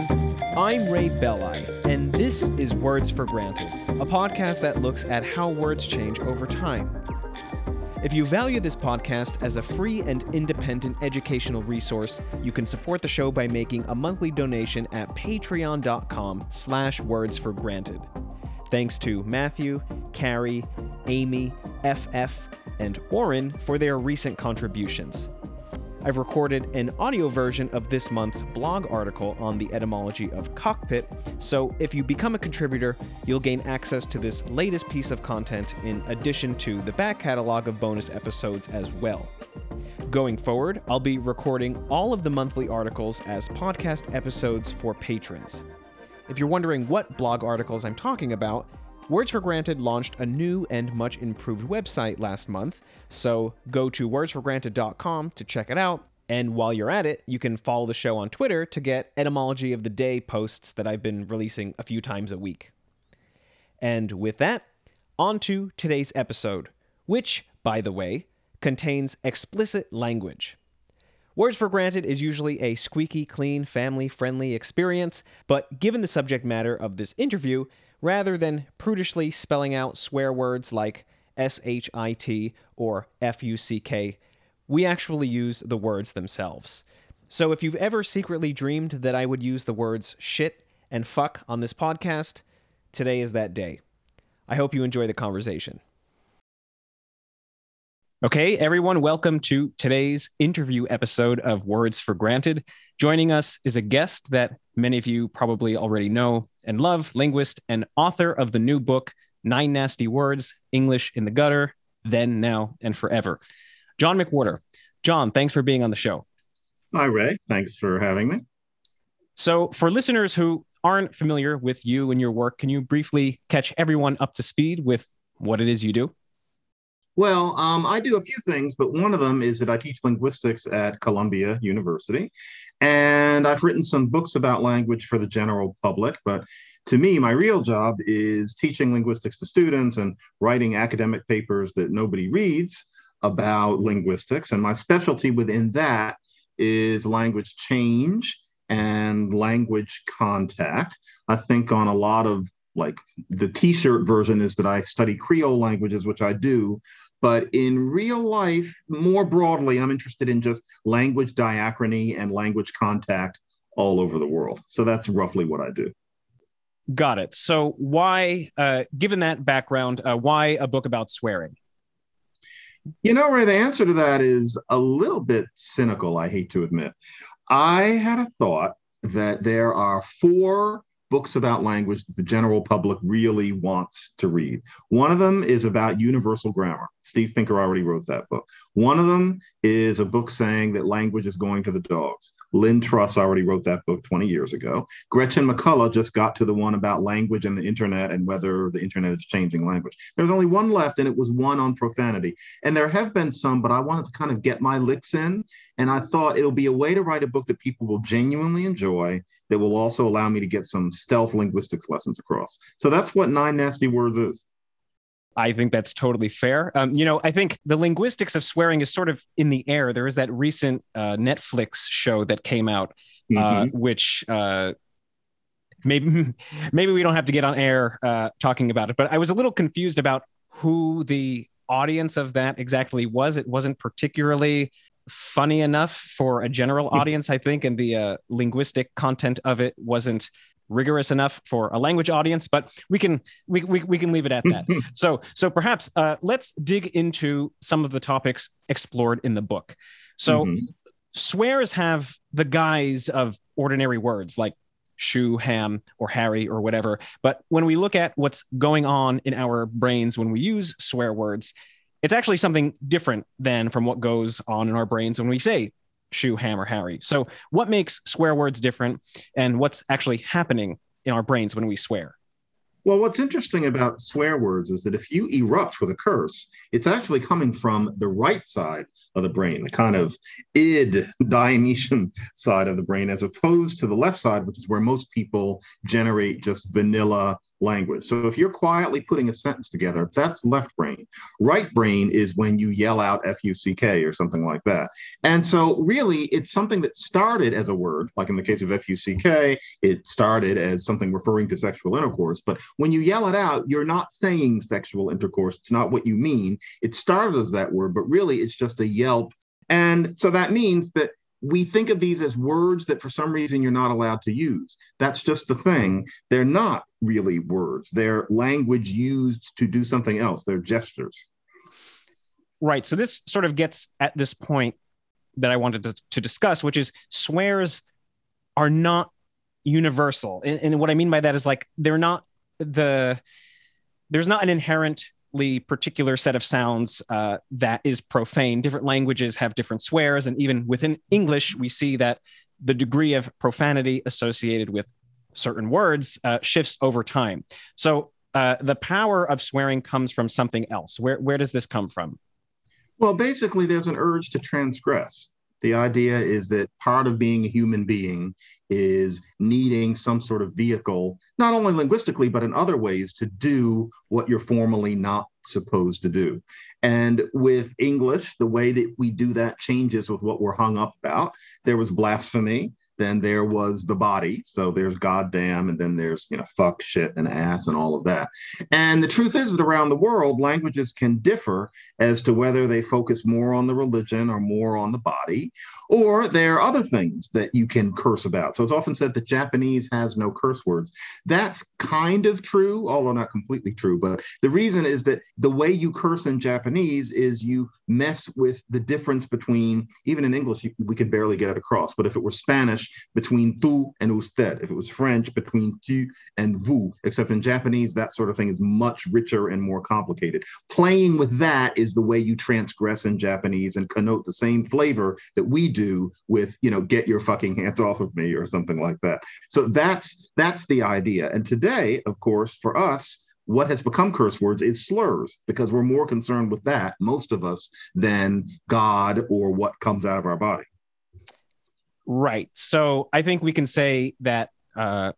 everyone. I'm Ray Belli, and this is Words for Granted, a podcast that looks at how words change over time. If you value this podcast as a free and independent educational resource, you can support the show by making a monthly donation at patreon.com slash words for granted. Thanks to Matthew, Carrie, Amy, FF, and Oren for their recent contributions. I've recorded an audio version of this month's blog article on the etymology of cockpit, so if you become a contributor, you'll gain access to this latest piece of content in addition to the back catalog of bonus episodes as well. Going forward, I'll be recording all of the monthly articles as podcast episodes for patrons. If you're wondering what blog articles I'm talking about, Words for Granted launched a new and much improved website last month, so go to wordsforgranted.com to check it out. And while you're at it, you can follow the show on Twitter to get etymology of the day posts that I've been releasing a few times a week. And with that, on to today's episode, which, by the way, contains explicit language. Words for Granted is usually a squeaky clean, family friendly experience, but given the subject matter of this interview, rather than prudishly spelling out swear words like S-H-I-T or F-U-C-K, we actually use the words themselves. So if you've ever secretly dreamed that I would use the words shit and fuck on this podcast, today is that day. I hope you enjoy the conversation. Okay, everyone, welcome to today's interview episode of Words for Granted. Joining us is a guest that many of you probably already know and love, linguist and author of the new book, Nine Nasty Words English in the Gutter, Then, Now, and Forever. John McWhorter. John, thanks for being on the show. Hi, Ray. Thanks for having me. So, for listeners who aren't familiar with you and your work, can you briefly catch everyone up to speed with what it is you do? Well, um, I do a few things, but one of them is that I teach linguistics at Columbia University. And I've written some books about language for the general public. But to me, my real job is teaching linguistics to students and writing academic papers that nobody reads about linguistics. And my specialty within that is language change and language contact. I think on a lot of like the t-shirt version is that I study Creole languages, which I do, but in real life, more broadly, I'm interested in just language diachrony and language contact all over the world. So that's roughly what I do. Got it. So, why, uh, given that background, uh, why a book about swearing? You know, Ray, the answer to that is a little bit cynical, I hate to admit. I had a thought that there are four books about language that the general public really wants to read. One of them is about universal grammar. Steve Pinker already wrote that book. One of them is a book saying that language is going to the dogs. Lynn Truss already wrote that book 20 years ago. Gretchen McCulloch just got to the one about language and the internet and whether the internet is changing language. There's only one left, and it was one on profanity. And there have been some, but I wanted to kind of get my licks in. And I thought it'll be a way to write a book that people will genuinely enjoy that will also allow me to get some stealth linguistics lessons across. So that's what Nine Nasty Words is. I think that's totally fair. Um, you know, I think the linguistics of swearing is sort of in the air. There is that recent uh, Netflix show that came out, uh, mm-hmm. which uh, maybe maybe we don't have to get on air uh, talking about it. But I was a little confused about who the audience of that exactly was. It wasn't particularly funny enough for a general audience, I think, and the uh, linguistic content of it wasn't rigorous enough for a language audience, but we can we, we, we can leave it at that. so so perhaps uh, let's dig into some of the topics explored in the book. So mm-hmm. swears have the guise of ordinary words like shoe, ham, or Harry, or whatever. But when we look at what's going on in our brains when we use swear words, it's actually something different than from what goes on in our brains when we say shoe, hammer, Harry. So, what makes swear words different and what's actually happening in our brains when we swear? Well, what's interesting about swear words is that if you erupt with a curse, it's actually coming from the right side of the brain, the kind of id Dionysian side of the brain, as opposed to the left side, which is where most people generate just vanilla language. So if you're quietly putting a sentence together, that's left brain. Right brain is when you yell out F U C K or something like that. And so really it's something that started as a word, like in the case of F U C K, it started as something referring to sexual intercourse. But when you yell it out, you're not saying sexual intercourse. It's not what you mean. It started as that word, but really it's just a yelp. And so that means that we think of these as words that for some reason you're not allowed to use. That's just the thing. They're not really words, they're language used to do something else, they're gestures. Right. So this sort of gets at this point that I wanted to, to discuss, which is swears are not universal. And, and what I mean by that is like they're not the, there's not an inherent particular set of sounds uh, that is profane. Different languages have different swears, and even within English, we see that the degree of profanity associated with certain words uh, shifts over time. So uh, the power of swearing comes from something else. Where where does this come from? Well, basically, there's an urge to transgress. The idea is that part of being a human being is needing some sort of vehicle, not only linguistically, but in other ways to do what you're formally not supposed to do. And with English, the way that we do that changes with what we're hung up about. There was blasphemy, then there was the body. So there's goddamn, and then there's, you know, fuck, shit, and ass, and all of that. And the truth is that around the world, languages can differ as to whether they focus more on the religion or more on the body, or there are other things that you can curse about. So it's often said that Japanese has no curse words. That's kind of true, although not completely true. But the reason is that the way you curse in Japanese is you mess with the difference between, even in English, we could barely get it across. But if it were Spanish, between tu and usted. If it was French, between tu and vous, except in Japanese, that sort of thing is much richer and more complicated. Playing with that is the way you transgress in Japanese and connote the same flavor that we do with, you know, get your fucking hands off of me or something like that. So that's that's the idea. And today, of course, for us, what has become curse words is slurs because we're more concerned with that, most of us, than God or what comes out of our body. Right. So I think we can say that uh,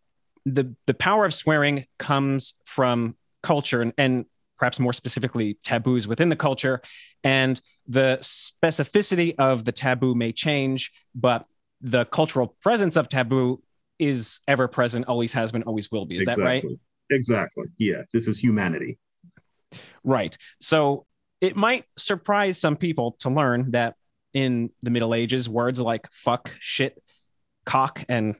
the the power of swearing comes from culture and, and perhaps more specifically taboos within the culture, and the specificity of the taboo may change, but the cultural presence of taboo is ever present, always has been, always will be. Is exactly. that right? Exactly. Yeah. This is humanity. Right. So it might surprise some people to learn that in the Middle Ages, words like fuck, shit, cock, and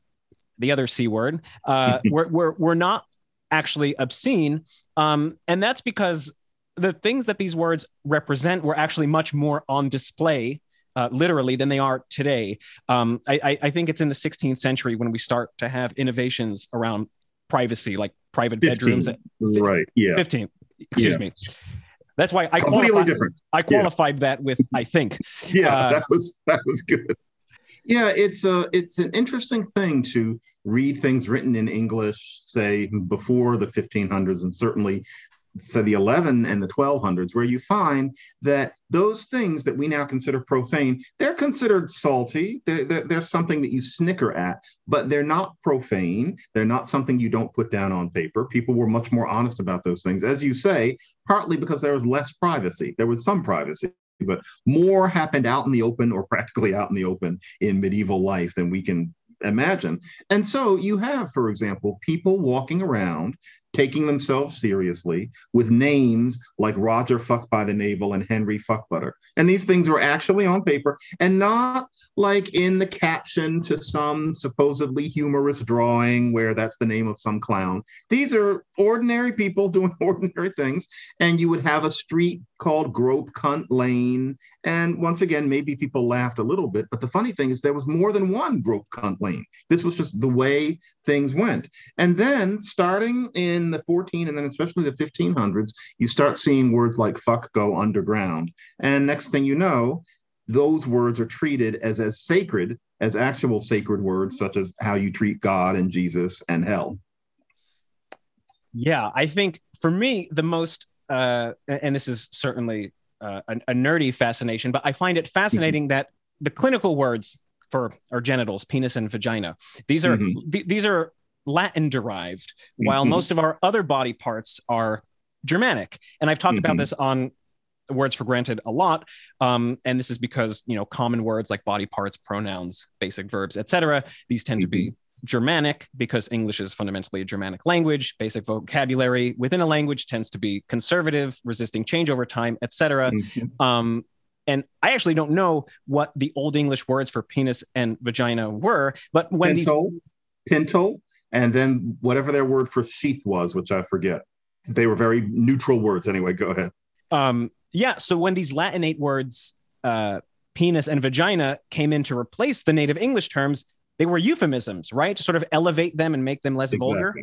the other C word uh, were, were, were not actually obscene. Um, and that's because the things that these words represent were actually much more on display uh, literally than they are today. Um, I, I, think it's in the 16th century when we start to have innovations around privacy, like private 15, bedrooms. right. Yeah. 15. Excuse yeah. me. That's why I completely qualified, different. I qualified yeah. that with I think. yeah, uh, that was that was good. Yeah, it's a it's an interesting thing to read things written in English, say before the 1500s, and certainly so the 11 and the 1200s, where you find that those things that we now consider profane, they're considered salty. They're, they're, they're, something that you snicker at, but they're not profane. They're not something you don't put down on paper. People were much more honest about those things, as you say, partly because there was less privacy. There was some privacy. But more happened out in the open or practically out in the open in medieval life than we can imagine. And so you have, for example, people walking around taking themselves seriously with names like Roger Fuck by the Navel and Henry Fuckbutter. And these things were actually on paper and not like in the caption to some supposedly humorous drawing where that's the name of some clown. These are ordinary people doing ordinary things. And you would have a street called Grope Cunt Lane. And once again, maybe people laughed a little bit, but the funny thing is there was more than one Grope Cunt Lane. This was just the way things went. And then starting in the 14 and then especially the 1500s, you start seeing words like fuck go underground. And next thing you know, those words are treated as as sacred as actual sacred words, such as how you treat God and Jesus and hell. Yeah, I think for me, the most, uh, and this is certainly uh, a, a, nerdy fascination, but I find it fascinating mm-hmm. that the clinical words for our genitals, penis and vagina. These are mm-hmm. th- these are Latin derived, while Mhm. most of our other body parts are Germanic. And I've talked about Mhm. this on words for granted a lot um, and this is because you know common words like body parts pronouns basic verbs etc these tend to be germanic because english is fundamentally a germanic language basic vocabulary within a language tends to be conservative resisting change over time etc Mhm. um, and I actually don't know what the Old English words for penis and vagina were, but when these pintle, and then whatever their word for sheath was, which I forget. They were very neutral words. Anyway, go ahead. um, yeah, so when these Latinate words, uh, penis and vagina, came in to replace the native English terms, they were euphemisms, right? To sort of elevate them and make them less vulgar.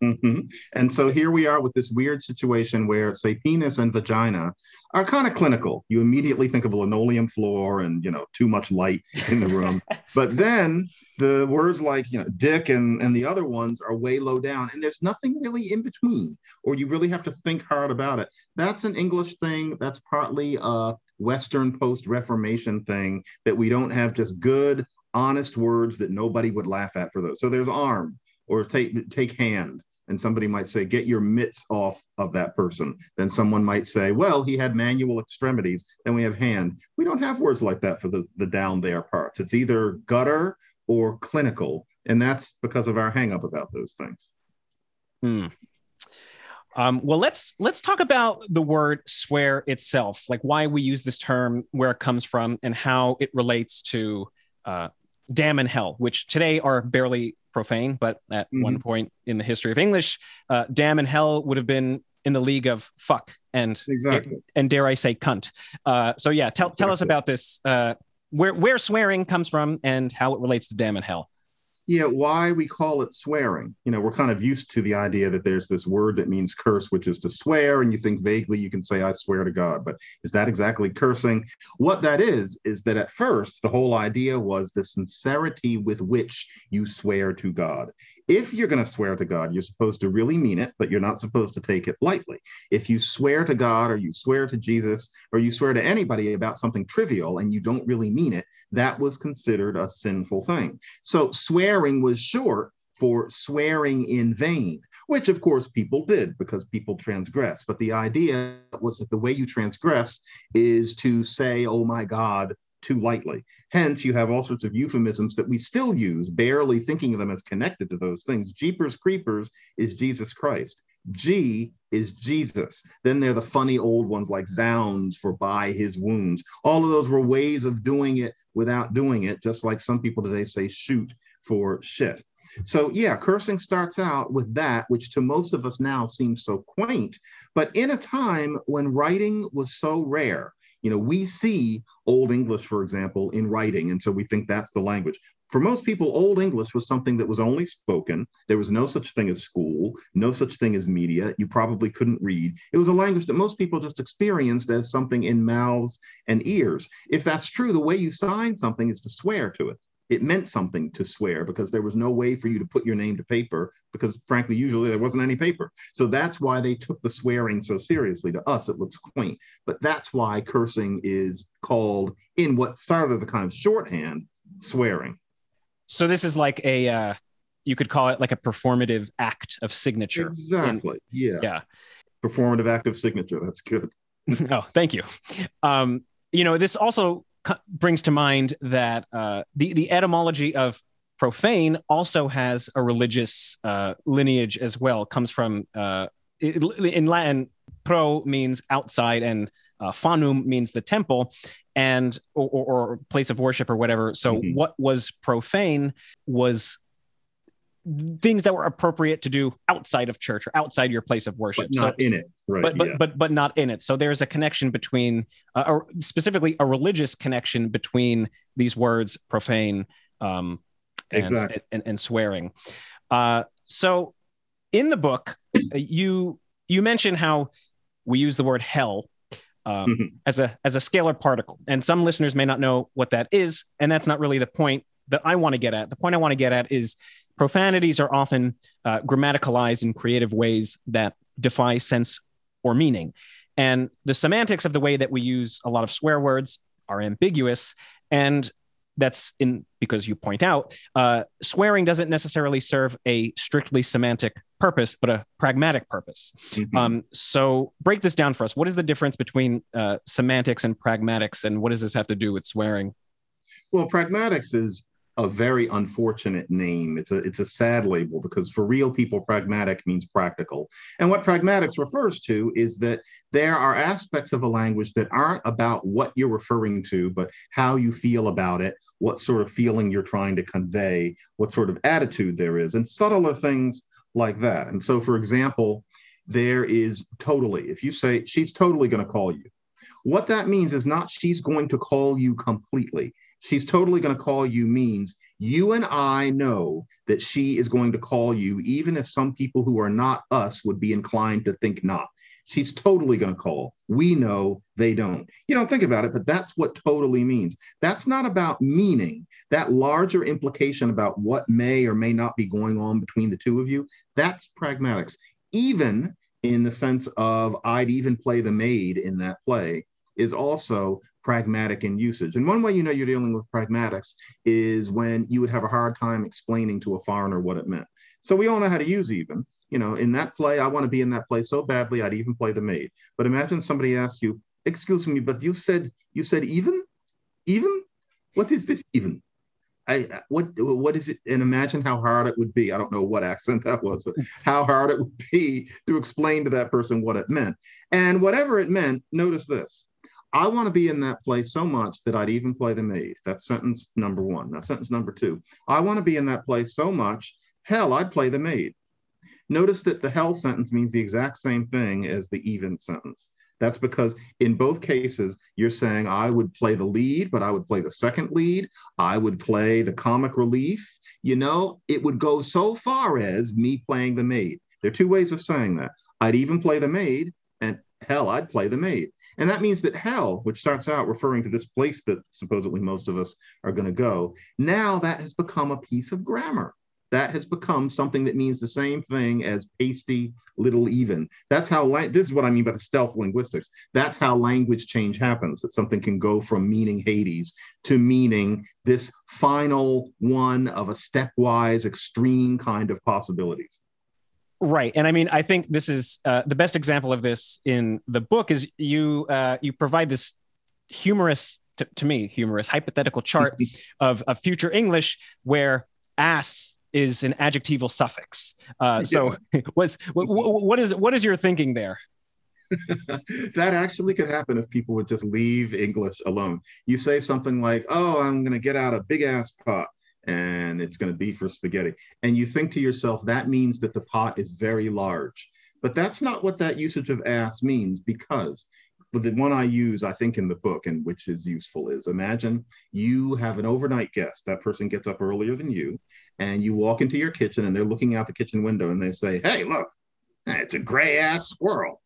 Hmm And so here we are with this weird situation where, say, penis and vagina are kind of clinical. You immediately think of a linoleum floor and you know too much light in the room. but then the words like you know dick and and the other ones are way low down, and there's nothing really in between, or you really have to think hard about it. That's an English thing. That's partly a Western post Reformation thing that we don't have just good, honest words that nobody would laugh at for those. So there's arm or take take hand and somebody might say get your mitts off of that person. Then someone might say well he had manual extremities then we have hand. We don't have words like that for the the down there parts. It's either gutter or clinical and that's because of our hang up about those things. Hmm. Um, well, let's let's talk about the word swear itself, like why we use this term, where it comes from, and how it relates to uh, damn and hell, which today are barely profane, but at Mhm. one point in the history of English, uh, damn and hell would have been in the league of fuck and exactly and dare I say cunt. Uh, so yeah, tell tell us about this, uh, where where swearing comes from and how it relates to damn and hell. Yeah why we call it swearing. You know we're kind of used to the idea that there's this word that means curse which is to swear and you think vaguely you can say i swear to god but is that exactly cursing? What that is is that at first the whole idea was the sincerity with which you swear to god if you're going to swear to god you're supposed to really mean it but you're not supposed to take it lightly if you swear to god or you swear to jesus or you swear to anybody about something trivial and you don't really mean it that was considered a sinful thing so swearing was short for swearing in vain, which of course people did because people transgress. But the idea was that the way you transgress is to say, oh my God, too lightly. Hence, you have all sorts of euphemisms that we still use, barely thinking of them as connected to those things. Jeepers Creepers is Jesus Christ. G is Jesus. Then there are the funny old ones like Zounds for by his wounds. All of those were ways of doing it without doing it, just like some people today say shoot for shit. So, yeah, cursing starts out with that, which to most of us now seems so quaint. But in a time when writing was so rare, you know, we see Old English, for example, in writing. And so we think that's the language. For most people, Old English was something that was only spoken. There was no such thing as school, no such thing as media. You probably couldn't read. It was a language that most people just experienced as something in mouths and ears. If that's true, the way you sign something is to swear to it it meant something to swear because there was no way for you to put your name to paper because frankly usually there wasn't any paper. So that's why they took the swearing so seriously. To us it looks quaint. But that's why cursing is called in what started as a kind of shorthand swearing. So this is like a uh, you could call it like a performative act of signature. exactly. Yeah. Yeah. performative act of signature. That's good. Oh, thank you. Um, you know, this also co- brings to mind that uh, the the etymology of profane also has a religious uh, lineage as well. It comes from uh, in Latin, pro means outside, and uh, fanum means the temple, and or, or, or place of worship or whatever. So, Mhm. what was profane was things that were appropriate to do outside of church or outside your place of worship. but not so, in it right but but yeah. but but not in it. So there's a connection between, uh, or specifically a religious connection between these words, profane, um, and, Exactly. and, and swearing. Uh, so in the book, uh, you you mention how we use the word hell um, Mhm. as a as a scalar particle, and some listeners may not know what that is, and that's not really the point that I want to get at. The point I want to get at is profanities are often uh, grammaticalized in creative ways that defy sense or meaning. And the semantics of the way that we use a lot of swear words are ambiguous. And that's in because you point out uh, swearing doesn't necessarily serve a strictly semantic purpose, but a pragmatic purpose. Mm-hmm. Um, so break this down for us. What is the difference between uh, semantics and pragmatics, and what does this have to do with swearing? Well, pragmatics is a very unfortunate name. It's a it's a sad label because for real people, pragmatic means practical. And what pragmatics refers to is that there are aspects of a language that aren't about what you're referring to, but how you feel about it, what sort of feeling you're trying to convey, what sort of attitude there is, and subtler things like that. And so, for example, there is totally, if you say she's totally going to call you, what that means is not she's going to call you completely she's totally going to call you means you and I know that she is going to call you, even if some people who are not us would be inclined to think not. She's totally going to call. We know they don't. You don't think about it, but that's what totally means. That's not about meaning. That larger implication about what may or may not be going on between the two of you, that's pragmatics. Even in the sense of I'd even play the maid in that play is also pragmatic in usage. And one way you know you're dealing with pragmatics is when you would have a hard time explaining to a foreigner what it meant. So we all know how to use even. You know, in that play, I want to be in that play so badly I'd even play the maid. But imagine somebody asks you, "Excuse me, but you said you said even, even. What is this even?" I, what what is it? And imagine how hard it would be. I don't know what accent that was, but how hard it would be to explain to that person what it meant. And whatever it meant, notice this: I want to be in that place so much that I'd even play the maid. That's sentence number one. Now, sentence number two, I want to be in that place so much, hell, I'd play the maid. Notice that the hell sentence means the exact same thing as the even sentence. That's because in both cases, you're saying I would play the lead, but I would play the second lead. I would play the comic relief. You know, it would go so far as me playing the maid. There are two ways of saying that. I'd even play the maid, and hell, I'd play the maid. And that means that hell, which starts out referring to this place that supposedly most of us are going to go, now that has become a piece of grammar. That has become something that means the same thing as pasty, little even. That's how, la- this is what I mean by the stealth linguistics. That's how language change happens, that something can go from meaning Hades to meaning this final one of a stepwise, extreme kind of possibilities. Right, and I mean, I think this is uh, the best example of this in the book. Is you uh, you provide this humorous, to, to me, humorous hypothetical chart of, of future English where ass is an adjectival suffix. Uh, so, was what, what is what is your thinking there? that actually could happen if people would just leave English alone. You say something like, "Oh, I'm going to get out a big ass pot." And it's going to be for spaghetti. And you think to yourself, that means that the pot is very large. But that's not what that usage of ass means because the one I use, I think, in the book, and which is useful, is imagine you have an overnight guest. That person gets up earlier than you, and you walk into your kitchen, and they're looking out the kitchen window, and they say, "Hey, look, it's a gray ass squirrel."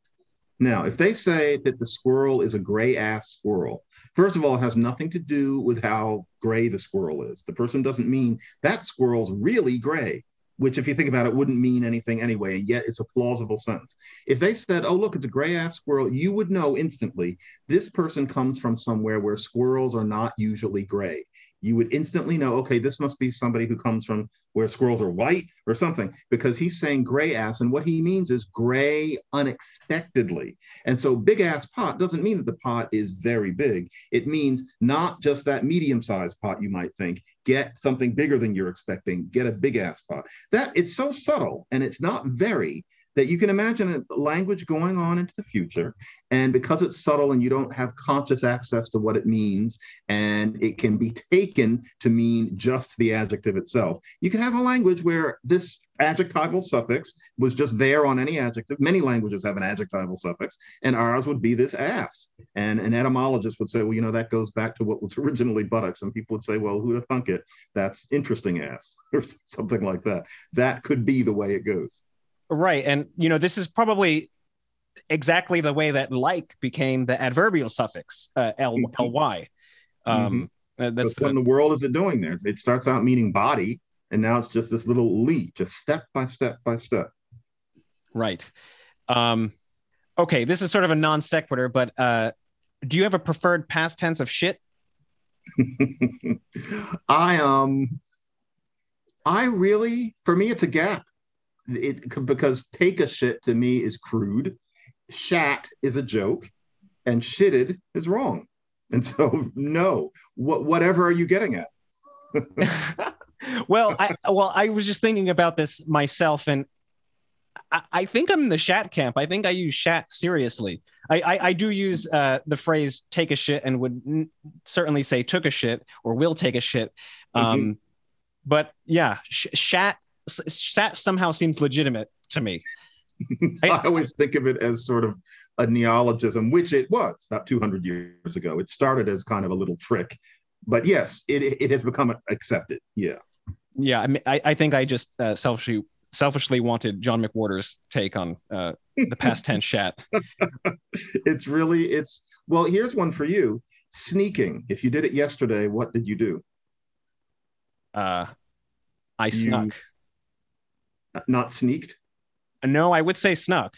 Now, if they say that the squirrel is a gray ass squirrel, first of all, it has nothing to do with how gray the squirrel is. The person doesn't mean that squirrel's really gray, which, if you think about it, wouldn't mean anything anyway. And yet it's a plausible sentence. If they said, oh, look, it's a gray ass squirrel, you would know instantly this person comes from somewhere where squirrels are not usually gray you would instantly know, okay, this must be somebody who comes from where squirrels are white or something, because he's saying gray ass. And what he means is gray unexpectedly. And so big ass pot doesn't mean that the pot is very big. It means not just that medium sized pot you might think. Get something bigger than you're expecting. Get a big ass pot. That it's so subtle and it's not very that you can imagine a language going on into the future. And because it's subtle and you don't have conscious access to what it means, and it can be taken to mean just the adjective itself, you can have a language where this adjectival suffix was just there on any adjective. Many languages have an adjectival suffix, and ours would be this ass. And an etymologist would say, well, you know, that goes back to what was originally buttocks. And people would say, well, who'd have thunk it? That's interesting ass, or something like that. That could be the way it goes. Right. And, you know, this is probably exactly the way that like became the adverbial suffix, uh, L, mm-hmm. ly. Um, mm-hmm. That's the, what in the world is it doing there? It starts out meaning body, and now it's just this little lee, just step by step by step. Right. Um, okay, this is sort of a non sequitur, but uh, do you have a preferred past tense of shit? I um I really for me it's a gap. It because take a shit to me is crude, shat is a joke, and shitted is wrong. And so no, what whatever are you getting at? well, I well I was just thinking about this myself and I, I think I'm in the shat camp. I think I use shat seriously. I, I, I do use uh, the phrase take a shit and would n- certainly say took a shit or will take a shit. Mm-hmm. Um, mm-hmm. But yeah, sh- shat, shat somehow seems legitimate to me. I, I always think of it as sort of a neologism, which it was about 200 years ago. It started as kind of a little trick, but yes, it, it has become accepted. Yeah. Yeah, I, mean, I, I think I just uh, selfishly selfishly wanted John McWhorter's take on uh, the past tense shat. it's really it's well. Here's one for you: sneaking. If you did it yesterday, what did you do? Uh, I you, snuck. Not sneaked. No, I would say snuck.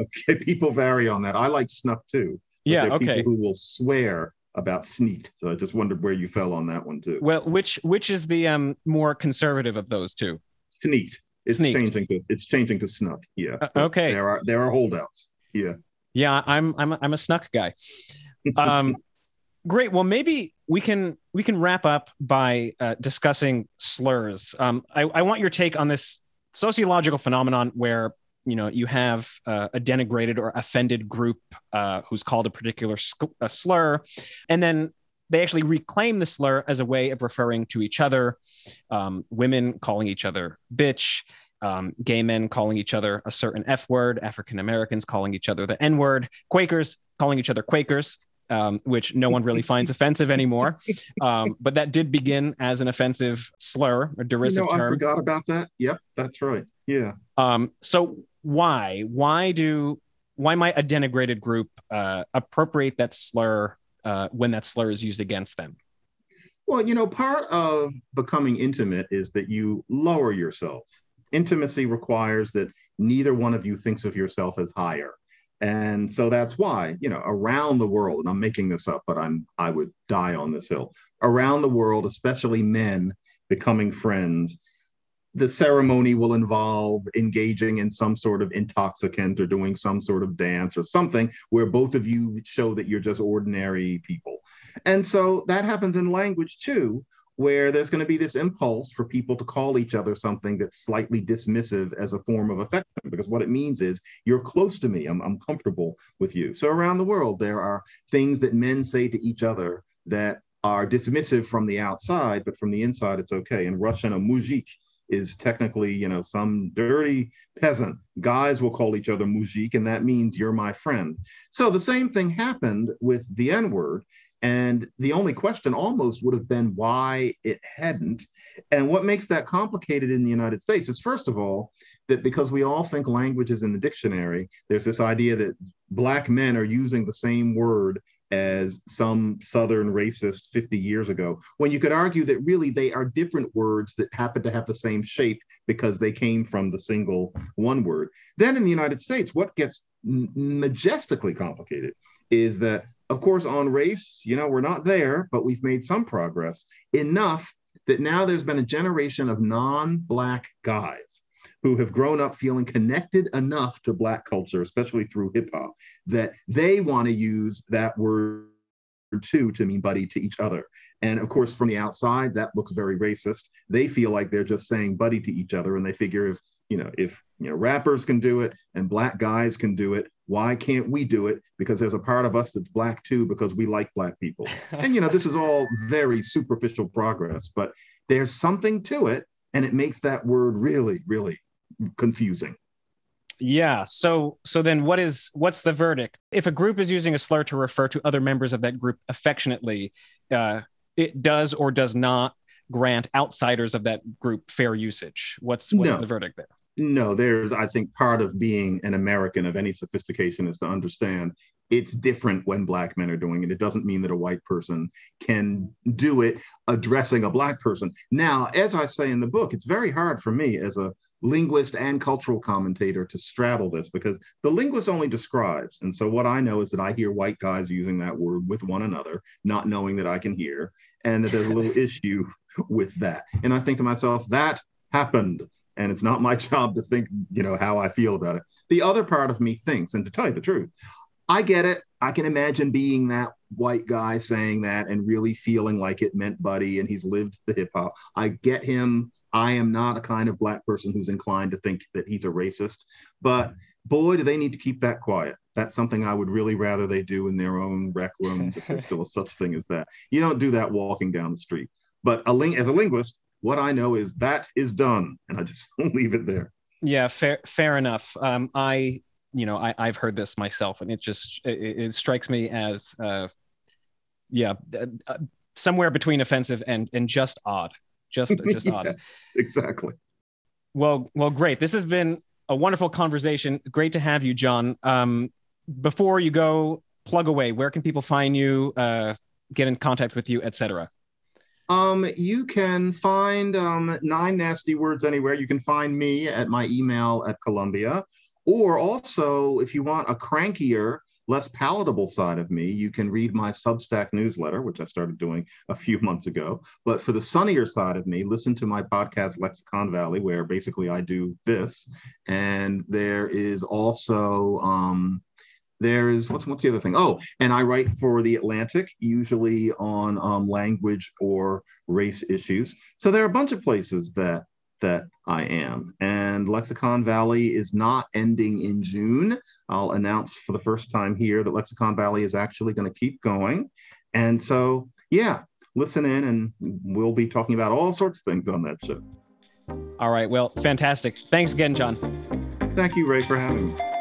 Okay, people vary on that. I like snuck too. Yeah, okay. People who will swear about sneaked. So I just wondered where you fell on that one too. Well, which which is the um more conservative of those two? Sneaked. It's Sneaked. changing to it's changing to snuck. Yeah. Uh, okay. There are there are holdouts. Yeah. Yeah, I'm I'm I'm a snuck guy. Um, great. Well, maybe we can we can wrap up by uh, discussing slurs. Um, I, I want your take on this sociological phenomenon where you know you have uh, a denigrated or offended group uh, who's called a particular sc- a slur, and then they actually reclaim the slur as a way of referring to each other. Um, women calling each other bitch, um, gay men calling each other a certain F word, African Americans calling each other the N word, Quakers calling each other Quakers. Um, which no one really finds offensive anymore. Um, but that did begin as an offensive slur, a derisive you know, term. I forgot about that. Yep, that's right. Yeah. Um, so why? Why do? Why might a denigrated group uh, appropriate that slur uh, when that slur is used against them? Well, you know, part of becoming intimate is that you lower yourself. Intimacy requires that neither one of you thinks of yourself as higher. And so that's why, you know, around the world, and I'm making this up, but I'm I would die on this hill. Around the world, especially men becoming friends, the ceremony will involve engaging in some sort of intoxicant or doing some sort of dance or something where both of you show that you're just ordinary people. And so that happens in language too, where there's going to be this impulse for people to call each other something that's slightly dismissive as a form of affection, because what it means is you're close to me, I'm, I'm comfortable with you. So around the world, there are things that men say to each other that are dismissive from the outside, but from the inside, it's okay. In Russian, a mujik is technically, you know, some dirty peasant. Guys will call each other mujik, and that means you're my friend. So the same thing happened with the N word. And the only question almost would have been why it hadn't. And what makes that complicated in the United States is, first of all, that because we all think language is in the dictionary, there's this idea that Black men are using the same word as some Southern racist 50 years ago, when you could argue that really they are different words that happen to have the same shape because they came from the single one word. Then in the United States, what gets majestically complicated is that, of course, on race, you know, we're not there, but we've made some progress enough that now there's been a generation of non Black guys who have grown up feeling connected enough to Black culture, especially through hip hop, that they want to use that word too to mean buddy to each other. And of course, from the outside, that looks very racist. They feel like they're just saying buddy to each other, and they figure if you know if you know rappers can do it and black guys can do it, why can't we do it? Because there's a part of us that's black too, because we like black people. and you know, this is all very superficial progress, but there's something to it, and it makes that word really, really confusing. Yeah. So so then what is what's the verdict? If a group is using a slur to refer to other members of that group affectionately, uh, it does or does not grant outsiders of that group fair usage. What's what's no. the verdict there? No, there's I think part of being an American of any sophistication is to understand it's different when black men are doing it. It doesn't mean that a white person can do it addressing a black person. Now, as I say in the book, it's very hard for me as a linguist and cultural commentator to straddle this because the linguist only describes. And so what I know is that I hear white guys using that word with one another, not knowing that I can hear, and that there's a little issue with that. And I think to myself, that happened. And it's not my job to think, you know, how I feel about it. The other part of me thinks, and to tell you the truth, I get it. I can imagine being that white guy saying that and really feeling like it meant buddy and he's lived the hip hop. I get him I am not a kind of black person who's inclined to think that he's a racist, but boy, do they need to keep that quiet. That's something I would really rather they do in their own rec rooms if there's still a such thing as that. You don't do that walking down the street. But a ling- as a linguist, what I know is that is done, and I just leave it there. Yeah, fair, fair enough. Um, I, you know, I, I've heard this myself, and it just it, it strikes me as, uh, yeah, uh, somewhere between offensive and and just odd just just yes, odd. Exactly. Well, well, great. This has been a wonderful conversation. Great to have you, John. Um, before you go, plug away. Where can people find you? Uh, get in contact with you, etc. Um, you can find um, nine nasty words anywhere. You can find me at my email at Columbia, or also if you want a crankier less palatable side of me, you can read my Substack newsletter, which I started doing a few months ago. But for the sunnier side of me, listen to my podcast, Lexicon Valley, where basically I do this. And there is also, um, there is what's what's the other thing? Oh, and I write for the Atlantic, usually on um, language or race issues. So there are a bunch of places that that I am. And Lexicon Valley is not ending in June. I'll announce for the first time here that Lexicon Valley is actually going to keep going. And so, yeah, listen in and we'll be talking about all sorts of things on that show. All right. Well, fantastic. Thanks again, John. Thank you, Ray, for having me.